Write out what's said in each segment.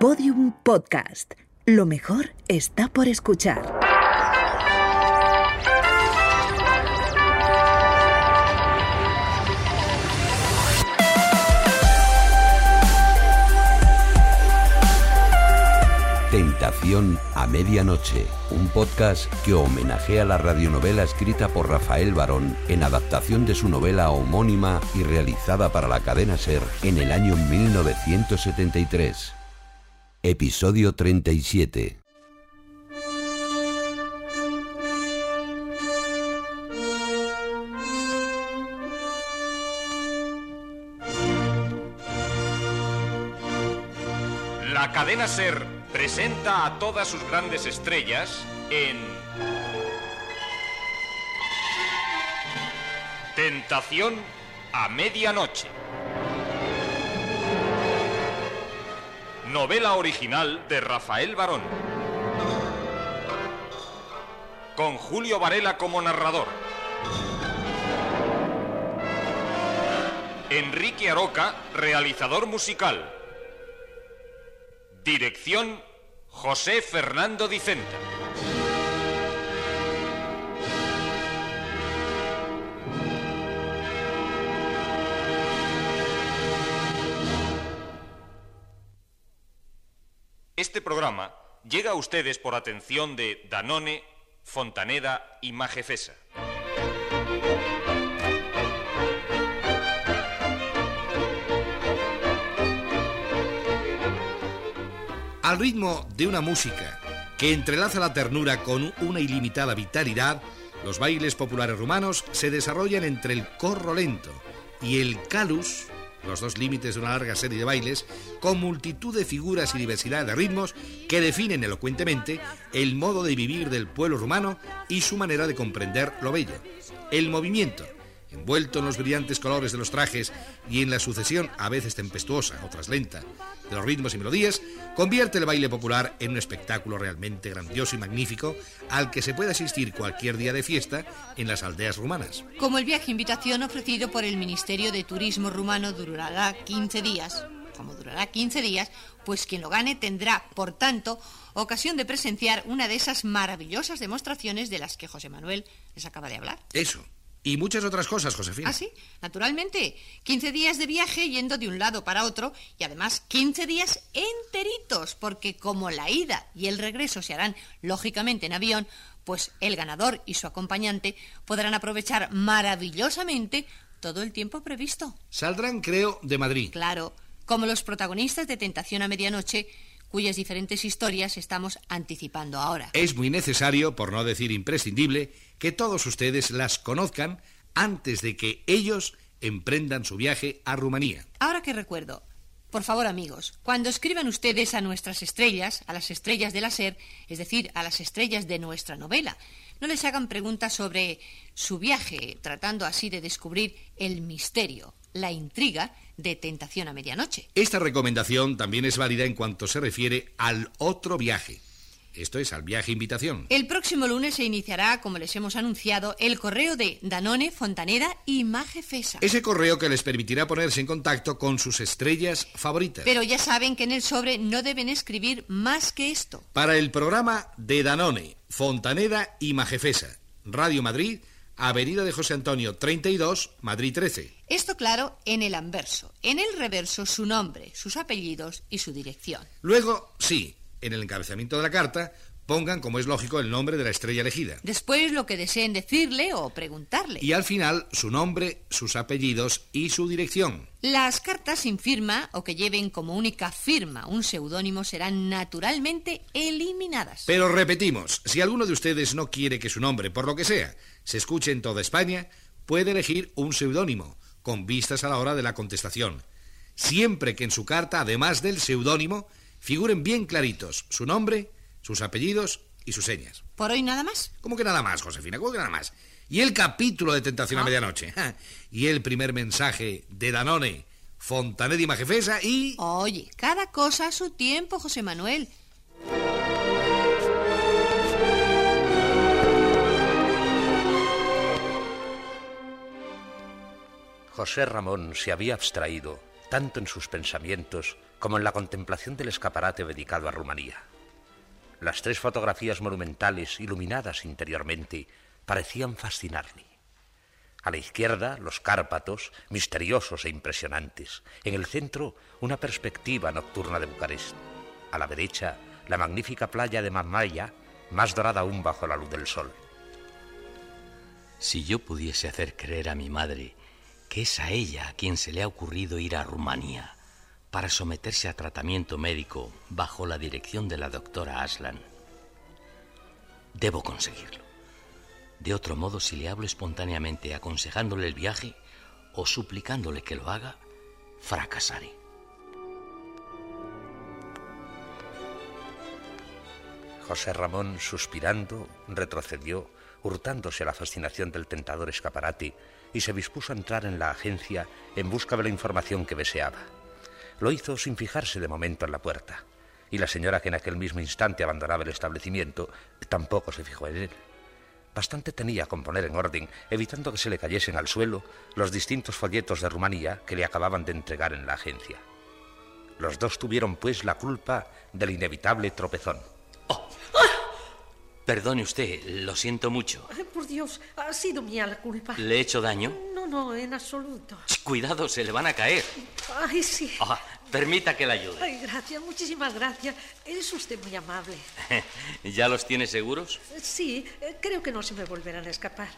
Podium Podcast. Lo mejor está por escuchar. Tentación a Medianoche, un podcast que homenajea la radionovela escrita por Rafael Barón en adaptación de su novela homónima y realizada para la cadena Ser en el año 1973. Episodio 37. La cadena Ser presenta a todas sus grandes estrellas en Tentación a medianoche. Novela original de Rafael Barón. Con Julio Varela como narrador. Enrique Aroca, realizador musical. Dirección José Fernando Dicenta. Este programa llega a ustedes por atención de Danone, Fontaneda y Majefesa. Al ritmo de una música que entrelaza la ternura con una ilimitada vitalidad, los bailes populares rumanos se desarrollan entre el corro lento y el calus, los dos límites de una larga serie de bailes, con multitud de figuras y diversidad de ritmos que definen elocuentemente el modo de vivir del pueblo rumano y su manera de comprender lo bello. El movimiento, envuelto en los brillantes colores de los trajes y en la sucesión, a veces tempestuosa, otras lenta, de los ritmos y melodías, convierte el baile popular en un espectáculo realmente grandioso y magnífico al que se puede asistir cualquier día de fiesta en las aldeas rumanas. Como el viaje invitación ofrecido por el Ministerio de Turismo rumano durará 15 días, como durará 15 días, pues quien lo gane tendrá, por tanto, ocasión de presenciar una de esas maravillosas demostraciones de las que José Manuel les acaba de hablar. Eso. Y muchas otras cosas, Josefina. Ah, sí, naturalmente. 15 días de viaje yendo de un lado para otro y además 15 días enteritos, porque como la ida y el regreso se harán lógicamente en avión, pues el ganador y su acompañante podrán aprovechar maravillosamente todo el tiempo previsto. Saldrán, creo, de Madrid. Claro, como los protagonistas de Tentación a Medianoche, cuyas diferentes historias estamos anticipando ahora. Es muy necesario, por no decir imprescindible, que todos ustedes las conozcan antes de que ellos emprendan su viaje a Rumanía. Ahora que recuerdo, por favor amigos, cuando escriban ustedes a nuestras estrellas, a las estrellas de la SER, es decir, a las estrellas de nuestra novela, no les hagan preguntas sobre su viaje, tratando así de descubrir el misterio, la intriga de Tentación a Medianoche. Esta recomendación también es válida en cuanto se refiere al otro viaje. Esto es al viaje invitación. El próximo lunes se iniciará, como les hemos anunciado, el correo de Danone, Fontaneda y Majefesa. Ese correo que les permitirá ponerse en contacto con sus estrellas favoritas. Pero ya saben que en el sobre no deben escribir más que esto. Para el programa de Danone, Fontaneda y Majefesa, Radio Madrid, Avenida de José Antonio 32, Madrid 13. Esto claro en el anverso. En el reverso su nombre, sus apellidos y su dirección. Luego, sí, en el encabezamiento de la carta, pongan, como es lógico, el nombre de la estrella elegida. Después lo que deseen decirle o preguntarle. Y al final, su nombre, sus apellidos y su dirección. Las cartas sin firma o que lleven como única firma un seudónimo serán naturalmente eliminadas. Pero repetimos, si alguno de ustedes no quiere que su nombre, por lo que sea, se escuche en toda España, puede elegir un seudónimo, con vistas a la hora de la contestación. Siempre que en su carta, además del seudónimo, figuren bien claritos su nombre, sus apellidos y sus señas. ¿Por hoy nada más? ¿Cómo que nada más, Josefina? ¿Cómo que nada más? Y el capítulo de Tentación a Medianoche. Ja. Y el primer mensaje de Danone, Fontanet y Majefesa y... Oye, cada cosa a su tiempo, José Manuel. José Ramón se había abstraído tanto en sus pensamientos como en la contemplación del escaparate dedicado a Rumanía. Las tres fotografías monumentales iluminadas interiormente parecían fascinarle. A la izquierda, los Cárpatos, misteriosos e impresionantes. En el centro, una perspectiva nocturna de Bucarest. A la derecha, la magnífica playa de Mamaya, más dorada aún bajo la luz del sol. Si yo pudiese hacer creer a mi madre que es a ella a quien se le ha ocurrido ir a Rumanía para someterse a tratamiento médico bajo la dirección de la doctora Aslan, debo conseguirlo. De otro modo, si le hablo espontáneamente aconsejándole el viaje o suplicándole que lo haga, fracasaré. José Ramón, suspirando, retrocedió, hurtándose a la fascinación del tentador escaparate, y se dispuso a entrar en la agencia en busca de la información que deseaba. Lo hizo sin fijarse de momento en la puerta, y la señora que en aquel mismo instante abandonaba el establecimiento tampoco se fijó en él. Bastante tenía con poner en orden, evitando que se le cayesen al suelo los distintos folletos de Rumanía que le acababan de entregar en la agencia. Los dos tuvieron, pues, la culpa del inevitable tropezón. Perdone usted, lo siento mucho. por Dios, ha sido mía la culpa. ¿Le he hecho daño? No, no, en absoluto. Cuidado, se le van a caer. Ay, sí. Ah, permita que le ayude. Ay, gracias, muchísimas gracias. Es usted muy amable. ¿Ya los tiene seguros? Sí, eh, creo que no se me volverán a escapar.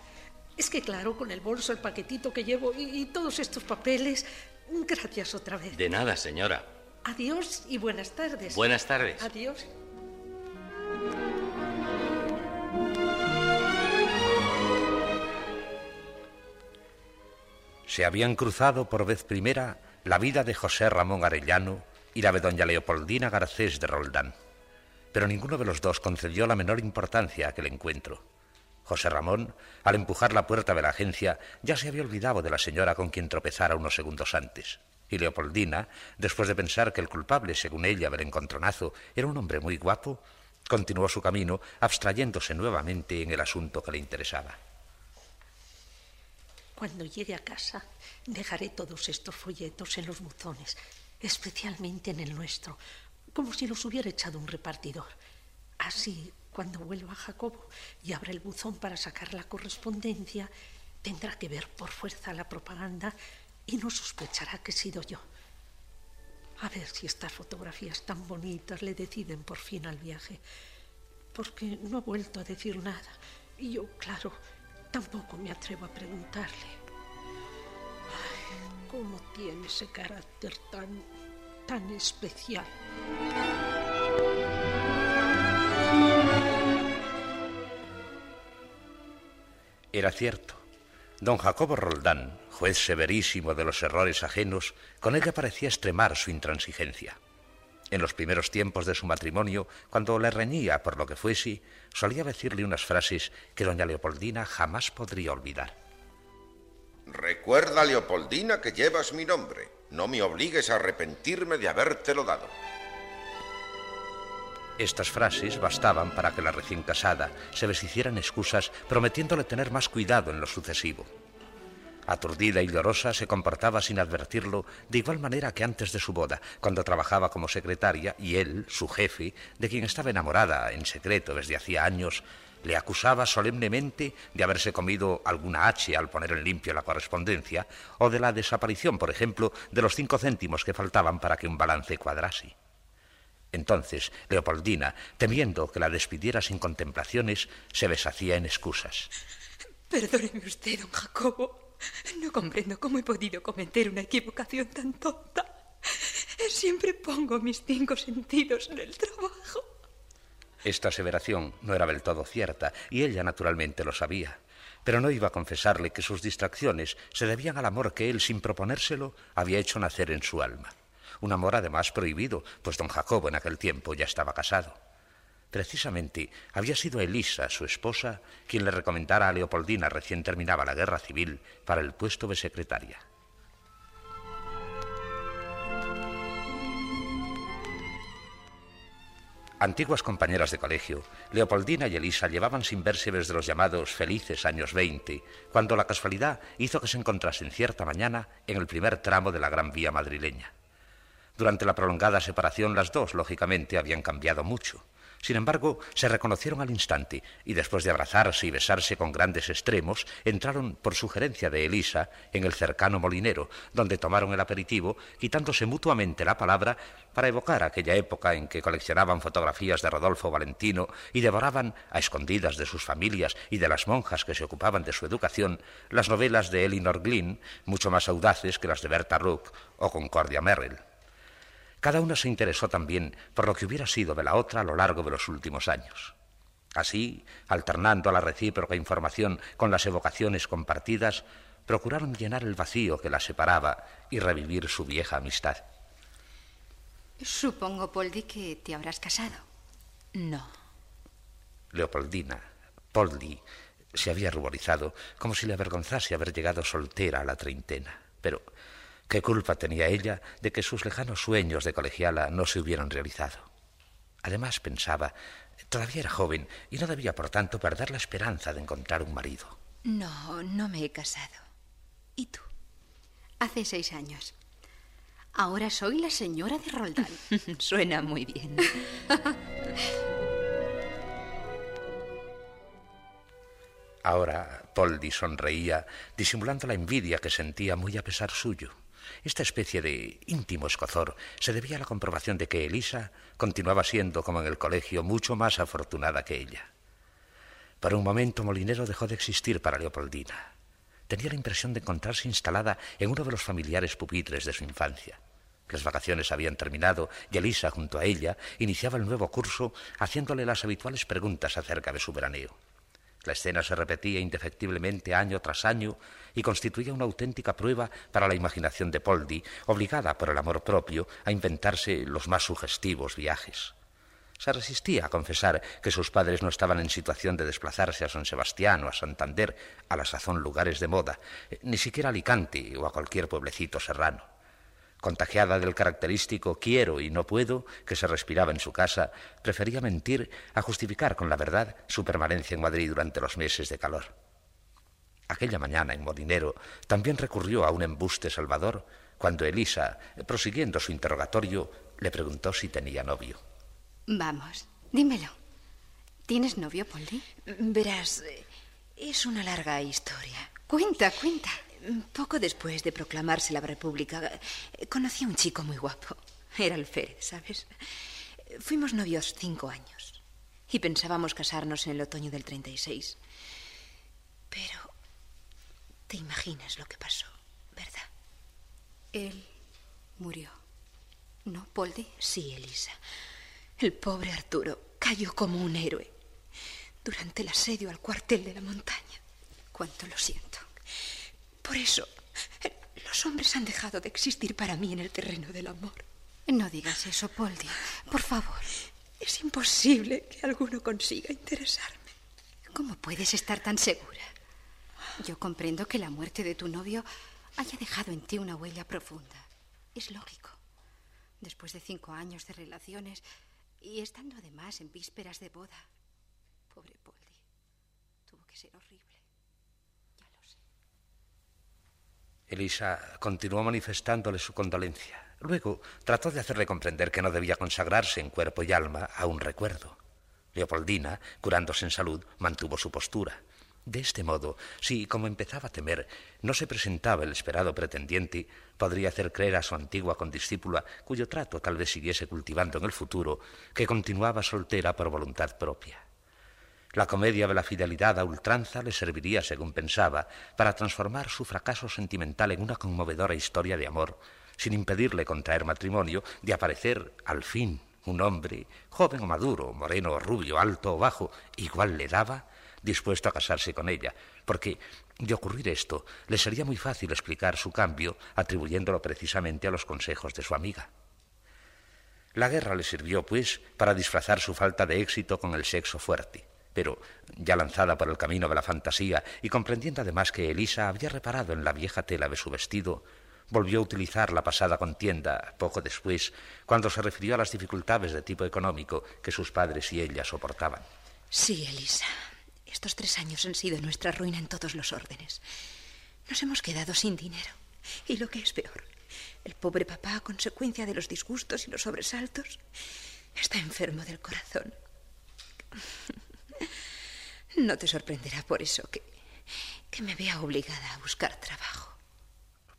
Es que, claro, con el bolso, el paquetito que llevo y, y todos estos papeles. Gracias otra vez. De nada, señora. Adiós y buenas tardes. Buenas tardes. Adiós. Se habían cruzado por vez primera la vida de José Ramón Arellano y la de doña Leopoldina Garcés de Roldán. Pero ninguno de los dos concedió la menor importancia a aquel encuentro. José Ramón, al empujar la puerta de la agencia, ya se había olvidado de la señora con quien tropezara unos segundos antes. Y Leopoldina, después de pensar que el culpable, según ella, del encontronazo, era un hombre muy guapo, continuó su camino, abstrayéndose nuevamente en el asunto que le interesaba. Cuando llegue a casa, dejaré todos estos folletos en los buzones, especialmente en el nuestro, como si los hubiera echado un repartidor. Así, cuando vuelva a Jacobo y abra el buzón para sacar la correspondencia, tendrá que ver por fuerza la propaganda y no sospechará que he sido yo. A ver si estas fotografías tan bonitas le deciden por fin al viaje, porque no ha vuelto a decir nada. Y yo, claro, Tampoco me atrevo a preguntarle. ¿Cómo tiene ese carácter tan, tan especial? Era cierto. Don Jacobo Roldán, juez severísimo de los errores ajenos, con ella parecía extremar su intransigencia. En los primeros tiempos de su matrimonio, cuando le reñía por lo que fuese, solía decirle unas frases que doña Leopoldina jamás podría olvidar. Recuerda, Leopoldina, que llevas mi nombre. No me obligues a arrepentirme de habértelo dado. Estas frases bastaban para que la recién casada se deshicieran excusas prometiéndole tener más cuidado en lo sucesivo. Aturdida y llorosa, se comportaba sin advertirlo de igual manera que antes de su boda, cuando trabajaba como secretaria y él, su jefe, de quien estaba enamorada en secreto desde hacía años, le acusaba solemnemente de haberse comido alguna H al poner en limpio la correspondencia, o de la desaparición, por ejemplo, de los cinco céntimos que faltaban para que un balance cuadrase. Entonces, Leopoldina, temiendo que la despidiera sin contemplaciones, se deshacía en excusas. Perdóneme usted, don Jacobo. No comprendo cómo he podido cometer una equivocación tan tonta. Siempre pongo mis cinco sentidos en el trabajo. Esta aseveración no era del todo cierta, y ella naturalmente lo sabía. Pero no iba a confesarle que sus distracciones se debían al amor que él, sin proponérselo, había hecho nacer en su alma. Un amor además prohibido, pues don Jacobo en aquel tiempo ya estaba casado. Precisamente había sido Elisa, su esposa, quien le recomendara a Leopoldina recién terminaba la guerra civil para el puesto de secretaria. Antiguas compañeras de colegio, Leopoldina y Elisa llevaban sin verse desde los llamados felices años 20, cuando la casualidad hizo que se encontrasen cierta mañana en el primer tramo de la Gran Vía madrileña. Durante la prolongada separación las dos, lógicamente, habían cambiado mucho. Sin embargo, se reconocieron al instante y después de abrazarse y besarse con grandes extremos, entraron, por sugerencia de Elisa, en el cercano molinero, donde tomaron el aperitivo, quitándose mutuamente la palabra para evocar aquella época en que coleccionaban fotografías de Rodolfo Valentino y devoraban, a escondidas de sus familias y de las monjas que se ocupaban de su educación, las novelas de Elinor Glynn, mucho más audaces que las de Berta Rook o Concordia Merrill. Cada una se interesó también por lo que hubiera sido de la otra a lo largo de los últimos años. Así, alternando a la recíproca información con las evocaciones compartidas, procuraron llenar el vacío que las separaba y revivir su vieja amistad. Supongo, Poldi, que te habrás casado. No. Leopoldina, Poldi, se había ruborizado como si le avergonzase haber llegado soltera a la treintena. Pero ¿Qué culpa tenía ella de que sus lejanos sueños de colegiala no se hubieran realizado? Además pensaba, todavía era joven y no debía, por tanto, perder la esperanza de encontrar un marido. No, no me he casado. ¿Y tú? Hace seis años. Ahora soy la señora de Roldán. Suena muy bien. Ahora Poldi sonreía, disimulando la envidia que sentía muy a pesar suyo. Esta especie de íntimo escozor se debía a la comprobación de que Elisa continuaba siendo, como en el colegio, mucho más afortunada que ella. Por un momento Molinero dejó de existir para Leopoldina. Tenía la impresión de encontrarse instalada en uno de los familiares pupitres de su infancia. Las vacaciones habían terminado y Elisa, junto a ella, iniciaba el nuevo curso haciéndole las habituales preguntas acerca de su veraneo. La escena se repetía indefectiblemente año tras año y constituía una auténtica prueba para la imaginación de Poldi, obligada por el amor propio a inventarse los más sugestivos viajes. Se resistía a confesar que sus padres no estaban en situación de desplazarse a San Sebastián o a Santander, a la sazón lugares de moda, eh, ni siquiera a Alicante o a cualquier pueblecito serrano. Contagiada del característico quiero y no puedo que se respiraba en su casa, prefería mentir a justificar con la verdad su permanencia en Madrid durante los meses de calor. Aquella mañana en Molinero también recurrió a un embuste salvador cuando Elisa, prosiguiendo su interrogatorio, le preguntó si tenía novio. Vamos, dímelo. ¿Tienes novio, Polly? Verás, es una larga historia. Cuenta, cuenta. Poco después de proclamarse la República, conocí a un chico muy guapo. Era alférez, ¿sabes? Fuimos novios cinco años y pensábamos casarnos en el otoño del 36. Pero te imaginas lo que pasó, ¿verdad? Él murió. ¿No, Poldi? Sí, Elisa. El pobre Arturo cayó como un héroe durante el asedio al cuartel de la montaña. Cuánto lo siento. Por eso, los hombres han dejado de existir para mí en el terreno del amor. No digas eso, Poldi. Por favor. Es imposible que alguno consiga interesarme. ¿Cómo puedes estar tan segura? Yo comprendo que la muerte de tu novio haya dejado en ti una huella profunda. Es lógico. Después de cinco años de relaciones y estando además en vísperas de boda. Pobre Poldi. Tuvo que ser horrible. Elisa continuó manifestándole su condolencia. Luego trató de hacerle comprender que no debía consagrarse en cuerpo y alma a un recuerdo. Leopoldina, curándose en salud, mantuvo su postura. De este modo, si, como empezaba a temer, no se presentaba el esperado pretendiente, podría hacer creer a su antigua condiscípula, cuyo trato tal vez siguiese cultivando en el futuro, que continuaba soltera por voluntad propia. La comedia de la fidelidad a ultranza le serviría, según pensaba, para transformar su fracaso sentimental en una conmovedora historia de amor, sin impedirle contraer matrimonio, de aparecer, al fin, un hombre, joven o maduro, moreno o rubio, alto o bajo, igual le daba, dispuesto a casarse con ella, porque, de ocurrir esto, le sería muy fácil explicar su cambio, atribuyéndolo precisamente a los consejos de su amiga. La guerra le sirvió, pues, para disfrazar su falta de éxito con el sexo fuerte pero ya lanzada por el camino de la fantasía y comprendiendo además que Elisa había reparado en la vieja tela de su vestido, volvió a utilizar la pasada contienda poco después, cuando se refirió a las dificultades de tipo económico que sus padres y ella soportaban. Sí, Elisa. Estos tres años han sido nuestra ruina en todos los órdenes. Nos hemos quedado sin dinero. Y lo que es peor, el pobre papá, a consecuencia de los disgustos y los sobresaltos, está enfermo del corazón. No te sorprenderá por eso que, que me vea obligada a buscar trabajo.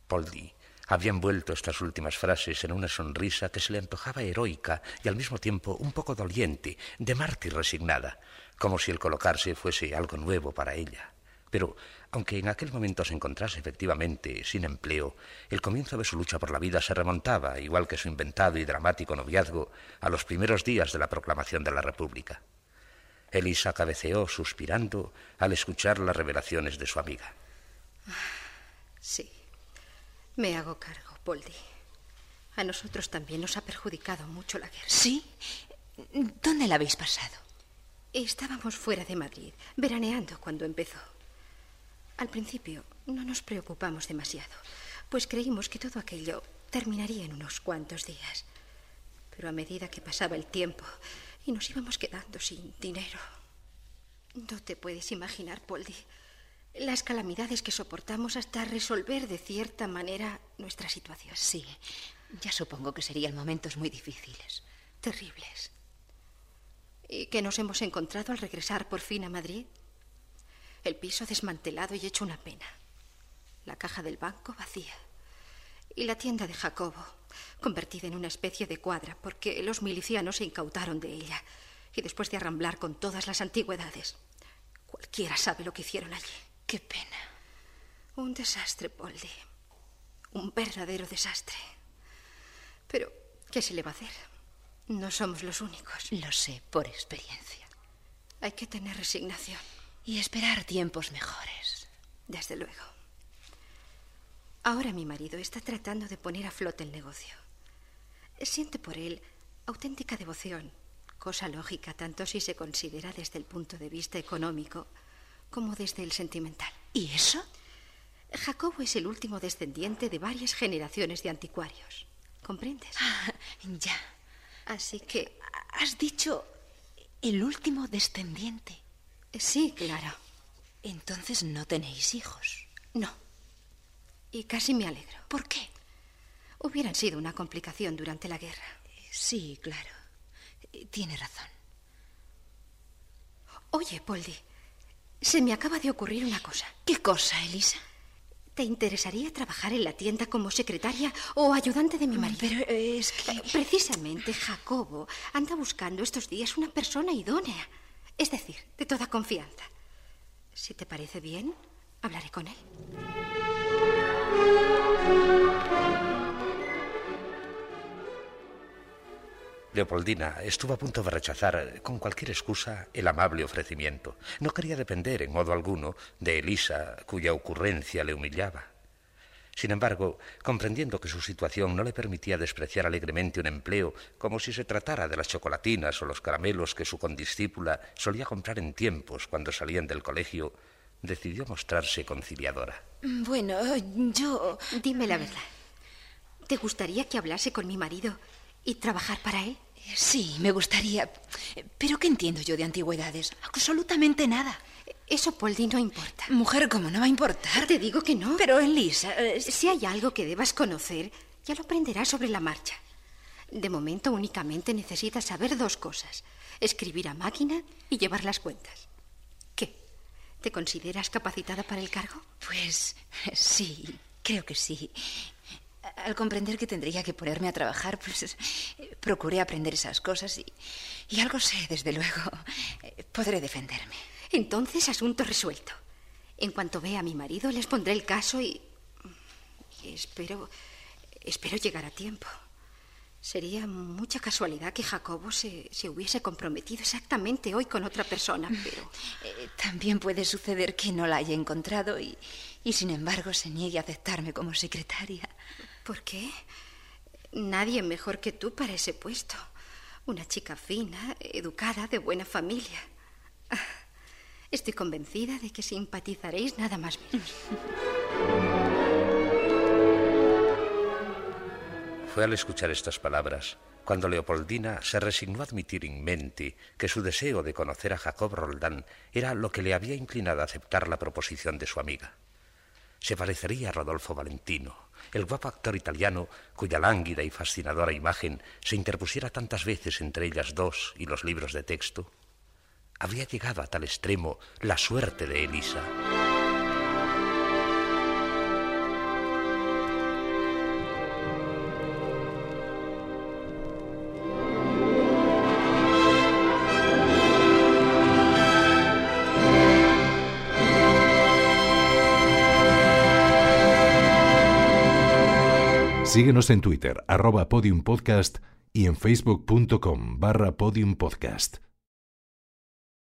Poldi había envuelto estas últimas frases en una sonrisa que se le antojaba heroica y al mismo tiempo un poco doliente, de mártir resignada, como si el colocarse fuese algo nuevo para ella. Pero, aunque en aquel momento se encontrase efectivamente sin empleo, el comienzo de su lucha por la vida se remontaba, igual que su inventado y dramático noviazgo, a los primeros días de la proclamación de la República. Elisa cabeceó suspirando al escuchar las revelaciones de su amiga. Sí, me hago cargo, Poldi. A nosotros también nos ha perjudicado mucho la guerra. ¿Sí? ¿Dónde la habéis pasado? Estábamos fuera de Madrid, veraneando cuando empezó. Al principio no nos preocupamos demasiado, pues creímos que todo aquello terminaría en unos cuantos días. Pero a medida que pasaba el tiempo y nos íbamos quedando sin dinero. No te puedes imaginar, Poldi, las calamidades que soportamos hasta resolver de cierta manera nuestra situación. Sí, ya supongo que serían momentos muy difíciles. Terribles. ¿Y qué nos hemos encontrado al regresar por fin a Madrid? El piso desmantelado y hecho una pena. La caja del banco vacía. Y la tienda de Jacobo, convertida en una especie de cuadra, porque los milicianos se incautaron de ella. Y después de arramblar con todas las antigüedades. Cualquiera sabe lo que hicieron allí. Qué pena. Un desastre, Polly. Un verdadero desastre. Pero, ¿qué se le va a hacer? No somos los únicos. Lo sé por experiencia. Hay que tener resignación. Y esperar tiempos mejores. Desde luego. Ahora mi marido está tratando de poner a flote el negocio. Siente por él auténtica devoción, cosa lógica tanto si se considera desde el punto de vista económico como desde el sentimental. ¿Y eso? Jacobo es el último descendiente de varias generaciones de anticuarios. ¿Comprendes? Ah, ya. Así que... ¿Has dicho el último descendiente? Sí, claro. Entonces no tenéis hijos. No. Y casi me alegro. ¿Por qué? Hubieran sido una complicación durante la guerra. Sí, claro. Tiene razón. Oye, Poldi, se me acaba de ocurrir una cosa. ¿Qué cosa, Elisa? ¿Te interesaría trabajar en la tienda como secretaria o ayudante de mi marido? Pero es que... Precisamente Jacobo anda buscando estos días una persona idónea. Es decir, de toda confianza. Si te parece bien, hablaré con él. Leopoldina estuvo a punto de rechazar con cualquier excusa el amable ofrecimiento. No quería depender en modo alguno de Elisa, cuya ocurrencia le humillaba. Sin embargo, comprendiendo que su situación no le permitía despreciar alegremente un empleo como si se tratara de las chocolatinas o los caramelos que su condiscípula solía comprar en tiempos cuando salían del colegio, decidió mostrarse conciliadora. Bueno, yo... Dime la verdad. ¿Te gustaría que hablase con mi marido y trabajar para él? Sí, me gustaría. Pero ¿qué entiendo yo de antigüedades? Absolutamente nada. Eso, Poldi, no importa. Mujer, ¿cómo no va a importar? Te digo que no. Pero, Elisa... eh, Si hay algo que debas conocer, ya lo aprenderás sobre la marcha. De momento únicamente necesitas saber dos cosas. Escribir a máquina y llevar las cuentas. ¿Te consideras capacitada para el cargo? Pues sí, creo que sí. Al comprender que tendría que ponerme a trabajar, pues procuré aprender esas cosas y, y algo sé, desde luego. Podré defenderme. Entonces, asunto resuelto. En cuanto vea a mi marido, les pondré el caso y... y espero... espero llegar a tiempo. Sería mucha casualidad que Jacobo se, se hubiese comprometido exactamente hoy con otra persona, pero... Eh, También puede suceder que no la haya encontrado y, y sin embargo se niegue a aceptarme como secretaria. ¿Por qué? Nadie mejor que tú para ese puesto. Una chica fina, educada, de buena familia. Ah, Estoy convencida de que simpatizaréis nada más menos. Fue al escuchar estas palabras cuando Leopoldina se resignó a admitir in mente que su deseo de conocer a Jacob Roldán era lo que le había inclinado a aceptar la proposición de su amiga. Se parecería a Rodolfo Valentino, el guapo actor italiano cuya lánguida y fascinadora imagen se interpusiera tantas veces entre ellas dos y los libros de texto. Había llegado a tal extremo la suerte de Elisa. Síguenos en Twitter, arroba podiumpodcast y en facebook.com barra podiumpodcast.